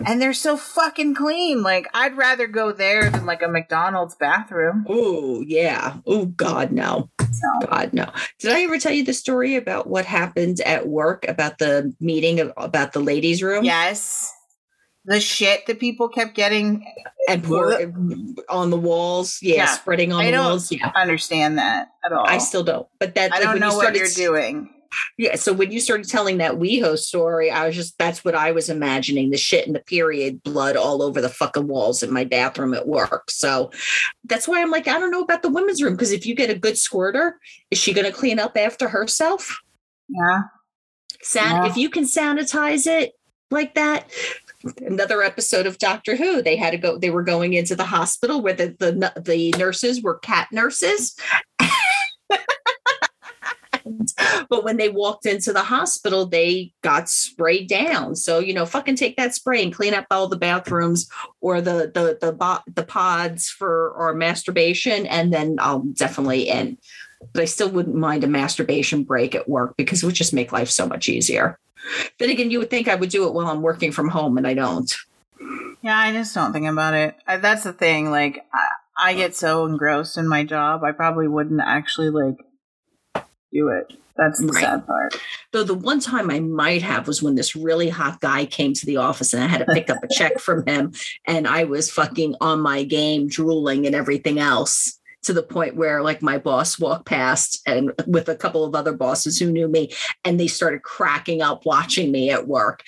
And they're so fucking clean. Like I'd rather go there than like a McDonald's bathroom. Oh yeah. Oh God, no. So God no. Did I ever tell you the story about what happened at work about the meeting of, about the ladies' room? yes. The shit that people kept getting and pour on the walls. Yeah, Yeah. spreading on I the walls. Yeah. understand that at all. I still don't. But that I like, don't know you what you're doing. Yeah. So when you started telling that WeHo story, I was just that's what I was imagining the shit and the period blood all over the fucking walls in my bathroom at work. So that's why I'm like, I don't know about the women's room. Because if you get a good squirter, is she gonna clean up after herself? Yeah. San- Yeah. if you can sanitize it like that. Another episode of Doctor Who. They had to go. They were going into the hospital where the the, the nurses were cat nurses. but when they walked into the hospital, they got sprayed down. So you know, fucking take that spray and clean up all the bathrooms or the the the bo- the pods for or masturbation, and then I'll definitely end. But I still wouldn't mind a masturbation break at work because it would just make life so much easier. Then again, you would think I would do it while I'm working from home, and I don't. Yeah, I just don't think about it. I, that's the thing. Like, I, I get so engrossed in my job, I probably wouldn't actually like do it. That's the Right. sad part. Though the one time I might have was when this really hot guy came to the office and I had to pick up a check from him, and I was fucking on my game, drooling and everything else. To the point where, like, my boss walked past and with a couple of other bosses who knew me, and they started cracking up watching me at work.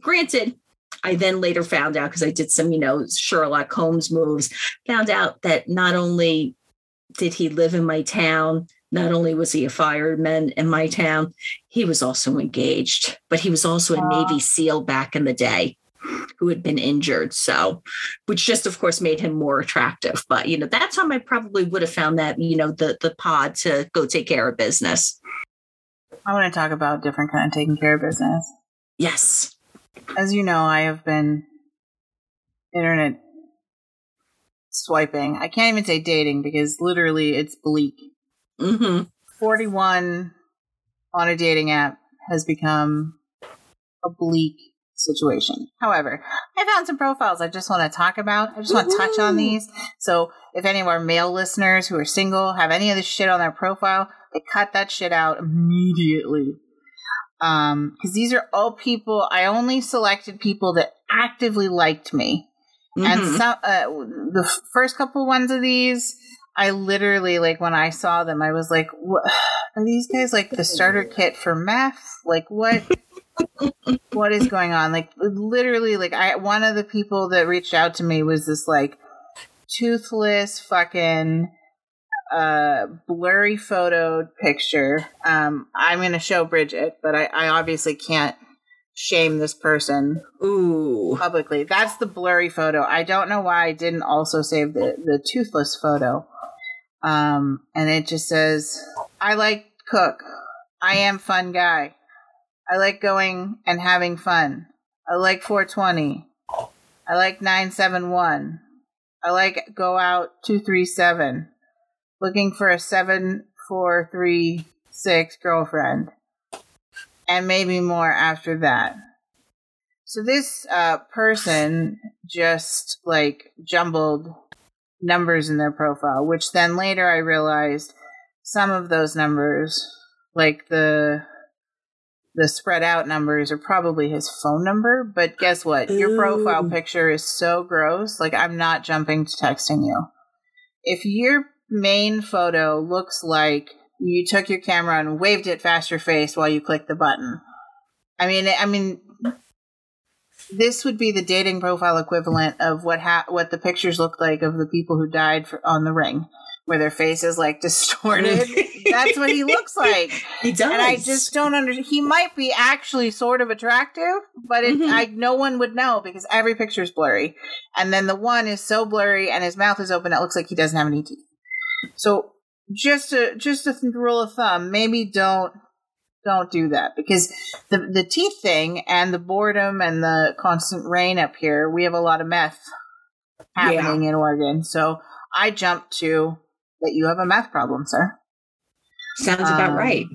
Granted, I then later found out because I did some, you know, Sherlock Holmes moves, found out that not only did he live in my town, not only was he a fireman in my town, he was also engaged, but he was also a Navy SEAL back in the day who had been injured. So, which just, of course, made him more attractive. But, you know, that time I probably would have found that, you know, the, the pod to go take care of business. I want to talk about different kind of taking care of business. Yes. As you know, I have been internet swiping. I can't even say dating because literally it's bleak. Hmm 41 on a dating app has become a bleak situation. However, I found some profiles I just want to talk about. I just want to touch on these. So if any of our male listeners who are single have any of this shit on their profile, they cut that shit out immediately. Um, because these are all people I only selected people that actively liked me. And Mhm. some uh, the first couple ones of these, I literally like when I saw them, I was like, "What are these guys like the starter kit for meth? Like what? what is going on? Like literally, like I one of the people that reached out to me was this like toothless fucking a blurry photo picture. Um, I'm going to show Bridget, but I, I obviously can't shame this person Ooh. publicly. That's the blurry photo. I don't know why I didn't also save the, the toothless photo. Um, and it just says, I like cook. I am fun guy. I like going and having fun. I like 420. I like 971. I like go out 237. Looking for a 7436 girlfriend. And maybe more after that. So this uh, person just like jumbled numbers in their profile, which then later I realized some of those numbers, like the the spread out numbers, are probably his phone number. But guess what? Your profile picture is so gross. Like I'm not jumping to texting you. If your main photo looks like you took your camera and waved it fast your face while you clicked the button. I mean, I mean, this would be the dating profile equivalent of what ha- what the pictures look like of the people who died for- on the ring, where their face is like distorted. That's what he looks like, He does. and I just don't understand. He might be actually sort of attractive, but it, Mhm. I no one would know because every picture is blurry, and then the one is so blurry and his mouth is open it looks like he doesn't have any teeth. So just a just a th- rule of thumb, maybe don't don't do that because the the teeth thing and the boredom and the constant rain up here, we have a lot of meth happening in Oregon. So I jumped to that you have a meth problem, sir. Sounds about Um, right.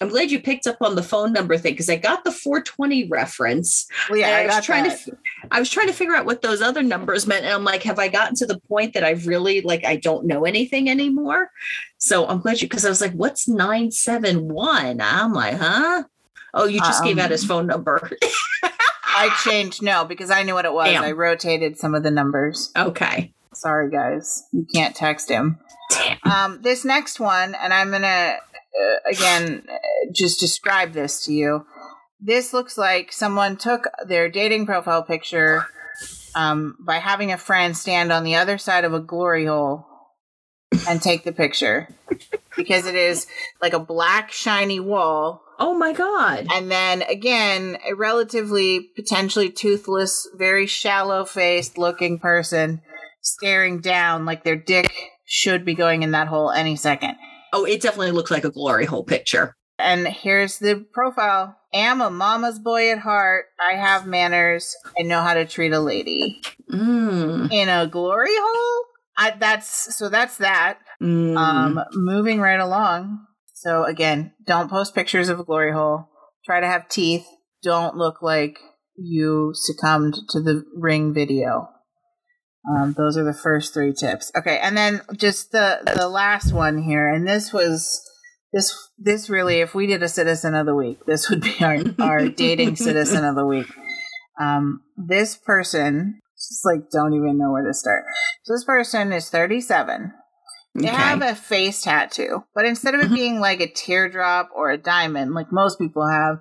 I'm glad you picked up on the phone number thing because I got the 420 reference. Well, yeah, I, I, was trying that. to, I was trying to figure out what those other numbers meant, and I'm like, have I gotten to the point that I've really like I don't know anything anymore? So I'm glad you because I was like, what's nine seven one? I'm like, huh? Oh, you just gave out Um, his phone number. I changed no because I knew what it was. Damn. I rotated some of the numbers. okay. Sorry, guys, you can't text him. Damn. Um, this next one, and I'm gonna uh, again uh, just describe this to you. This looks like someone took their dating profile picture um, by having a friend stand on the other side of a glory hole and take the picture because it is like a black shiny wall Oh my god. and then again, a relatively potentially toothless, very shallow faced looking person staring down like their dick should be going in that hole any second. Oh, it definitely looks like a glory hole picture. And here's the profile. Am a mama's boy at heart. I have manners. I know how to treat a lady. Mm. In a glory hole? I, that's so that's that. Mm. Um, moving right along. So again, don't post pictures of a glory hole. Try to have teeth. Don't look like you succumbed to the ring video. Um, those are the first three tips. Okay, and then just the the last one here, and this was this this really, if we did a citizen of the week, this would be our our dating citizen of the week. Um, this person just like don't even know where to start. So this person is 37. They Okay. have a face tattoo, but instead of it Mhm. being like a teardrop or a diamond, like most people have,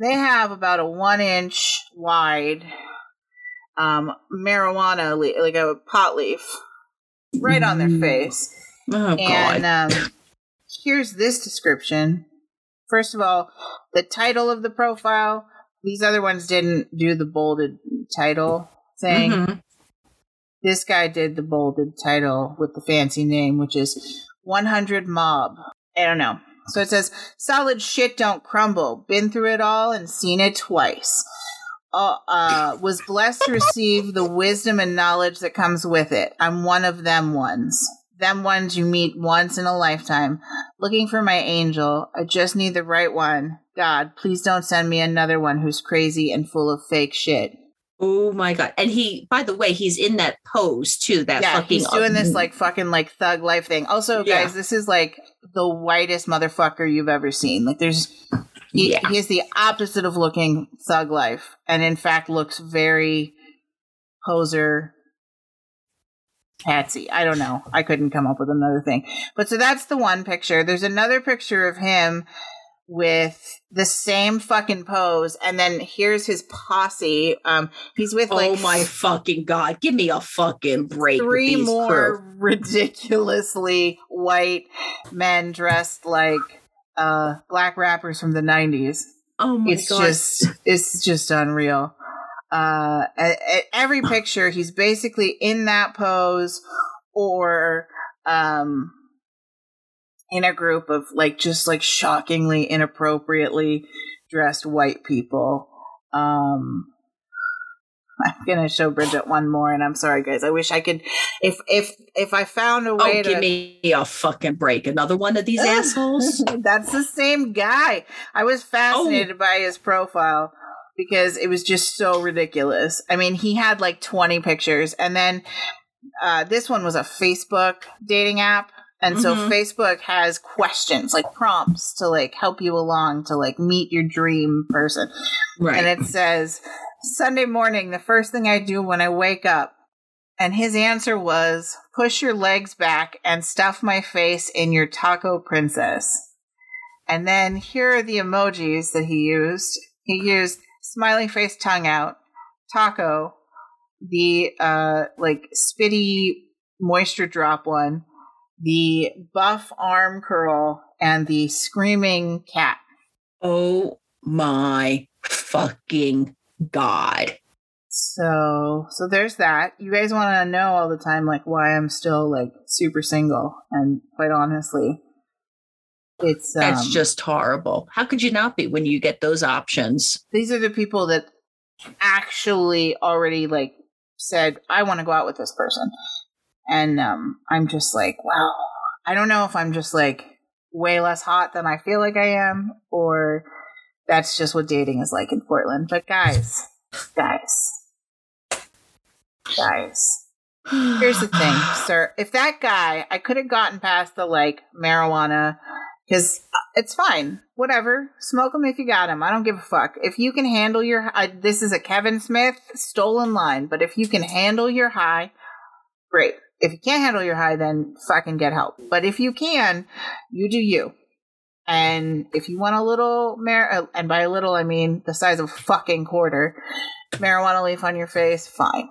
they have about a one inch wide um, marijuana, le- like a pot leaf, right on their Mm. face. oh god. And um, here's this description. First of all, the title of the profile. These other ones didn't do the bolded title thing. Mhm. This guy did the bolded title with the fancy name, which is 100 Mob. I don't know. So it says, solid shit don't crumble. Been through it all and seen it twice. Uh, uh, was blessed to receive the wisdom and knowledge that comes with it. I'm one of them ones. Them ones you meet once in a lifetime. Looking for my angel. I just need the right one. God, please don't send me another one who's crazy and full of fake shit. Oh my god! And he, by the way, he's in that pose too. That yeah, fucking he's doing this um, like fucking like thug life thing. Also, Yeah. guys, this is like the whitest motherfucker you've ever seen. Like, there's he, Yeah. he is the opposite of looking thug life, and in fact looks very poser. Patsy. I don't know. I couldn't come up with another thing. But so that's the one picture. There's another picture of him with the same fucking pose, and then here's his posse. Um, he's with like oh my fucking god! Give me a fucking break. three more ridiculously white men dressed like uh black rappers from the 90s Oh my it's just it's just unreal. Uh a- a- every picture he's basically in that pose or um in a group of like just like shockingly inappropriately dressed white people. Um I'm gonna show Bridget one more, and I'm sorry, guys. I wish I could. If if if I found a way oh, to give me a fucking break! Another one of these assholes. That's the same guy. I was Oh. fascinated by his profile because it was just so ridiculous. I mean, he had like 20 pictures, and then uh, this one was a Facebook dating app. And so Mhm. Facebook has questions, like prompts to like help you along to like meet your dream person. Right. And it says, Sunday morning, the first thing I do when I wake up. And his answer was, push your legs back and stuff my face in your taco princess. And then here are the emojis that he used. He used smiley face tongue out, taco, the uh like spitty moisture drop one, the buff arm curl, and the screaming cat. oh my fucking god! So, so there's that. You guys want to know all the time, like why I'm still like super single, and quite honestly, it's um, That's just horrible. How could you not be when you get those options? these are the people that actually already like said I want to go out with this person, and um, I'm just like, wow. I don't know if I'm just like way less hot than I feel like I am, or that's just what dating is like in Portland. But guys, guys, guys. Here's the thing, sir. If that guy, I could have gotten past the like marijuana because uh, it's fine. Whatever. Smoke them if you got them. I don't give a fuck. If you can handle your, I, this is a Kevin Smith stolen line, but if you can handle your high, great. If you can't handle your high, then fucking get help. But if you can, you do you. And if you want a little mar, uh, and by a little I mean the size of a fucking quarter, marijuana leaf on your face, fine.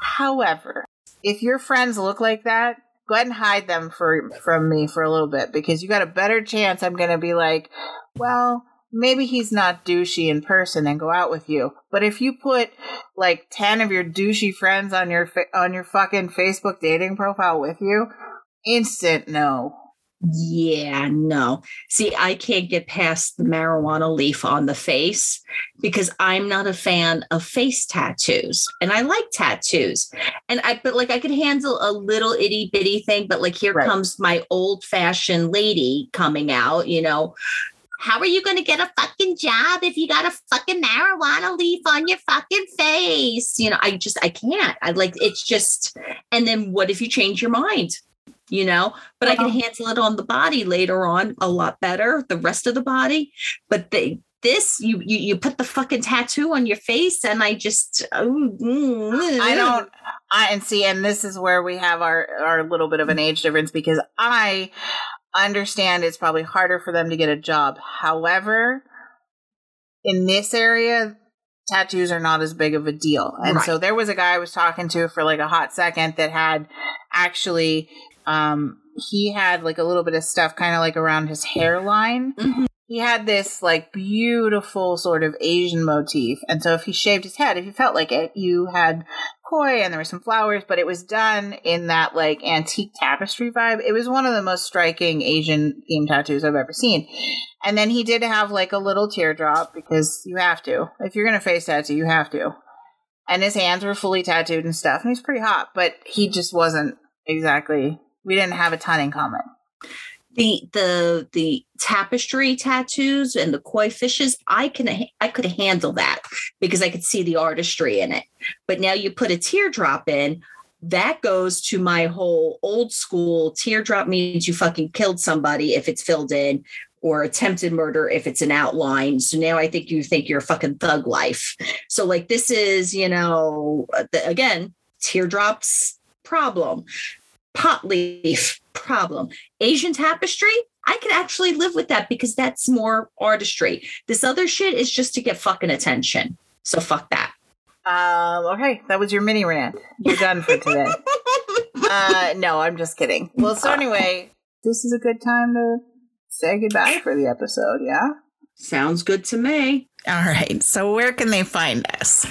However, if your friends look like that, go ahead and hide them for from me for a little bit because you got a better chance I'm going to be like, well, maybe he's not douchey in person and go out with you. But if you put like 10 of your douchey friends on your fa- on your fucking Facebook dating profile with you, instant no. Yeah, no. See, I can't get past the marijuana leaf on the face because I'm not a fan of face tattoos. And I like tattoos. And I but like I could handle a little itty bitty thing, but like here Right. comes my old fashioned lady coming out, you know. How are you going to get a fucking job if you got a fucking marijuana leaf on your fucking face? You know, I just I can't. I like it's just and then what if you change your mind? You know, but I can handle it on the body later on a lot better, the rest of the body. But the this you you you put the fucking tattoo on your face and I just oh, mm, I don't I and see and this is where we have our our little bit of an age difference because I understand it's probably harder for them to get a job. However, in this area tattoos are not as big of a deal. And Right. so there was a guy I was talking to for like a hot second that had actually um he had like a little bit of stuff kind of like around his hairline. Mhm. He had this like beautiful sort of Asian motif. And so if he shaved his head, if you felt like it, you had koi and there were some flowers, but it was done in that like antique tapestry vibe. It was one of the most striking Asian themed tattoos I've ever seen. And then he did have like a little teardrop because you have to. If you're going to face tattoo, you have to. And his hands were fully tattooed and stuff. And he's pretty hot, but he just wasn't exactly, we didn't have a ton in common. The the the tapestry tattoos and the koi fishes i can i could handle that because i could see the artistry in it. But now you put a teardrop in that goes to my whole old school teardrop means you fucking killed somebody if it's filled in or attempted murder if it's an outline. So now i think you think you're fucking thug life. So like this is you know uh, the, again teardrops problem pot leaf problem Asian tapestry, I can actually live with that because that's more artistry. This other shit is just to get fucking attention. So fuck that. Um, okay, that was your mini rant. You're done for today. uh, no, I'm just kidding. Well, so anyway, this is a good time to say goodbye for the episode, yeah? Sounds good to me. All right, so where can they find us?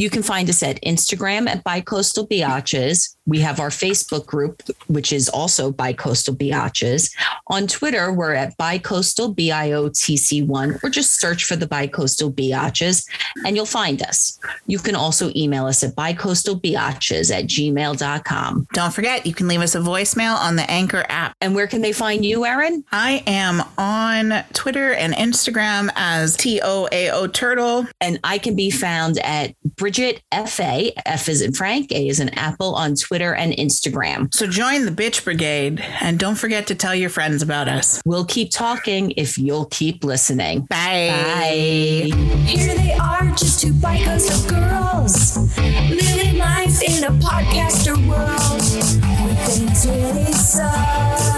You can find us at Instagram at Bicoastal Biatches. We have our Facebook group, which is also Bicoastal Biatches. On Twitter, we're at Bicoastal BIOTC1, or just search for the Bicoastal Biatches and you'll find us. You can also email us at bicoastalbiatches at gmail.com. Don't forget, you can leave us a voicemail on the Anchor app. And where can they find you, Erin? I am on Twitter and Instagram as TOAO Turtle. And I can be found at Bridget FA, F is in Frank, A is in Apple on Twitter and Instagram. So join the Bitch Brigade and don't forget to tell your friends about us. We'll keep talking if you'll keep listening. Bye. Bye. Here they are, just two bicoastal girls living life in a podcaster world. When things really suck.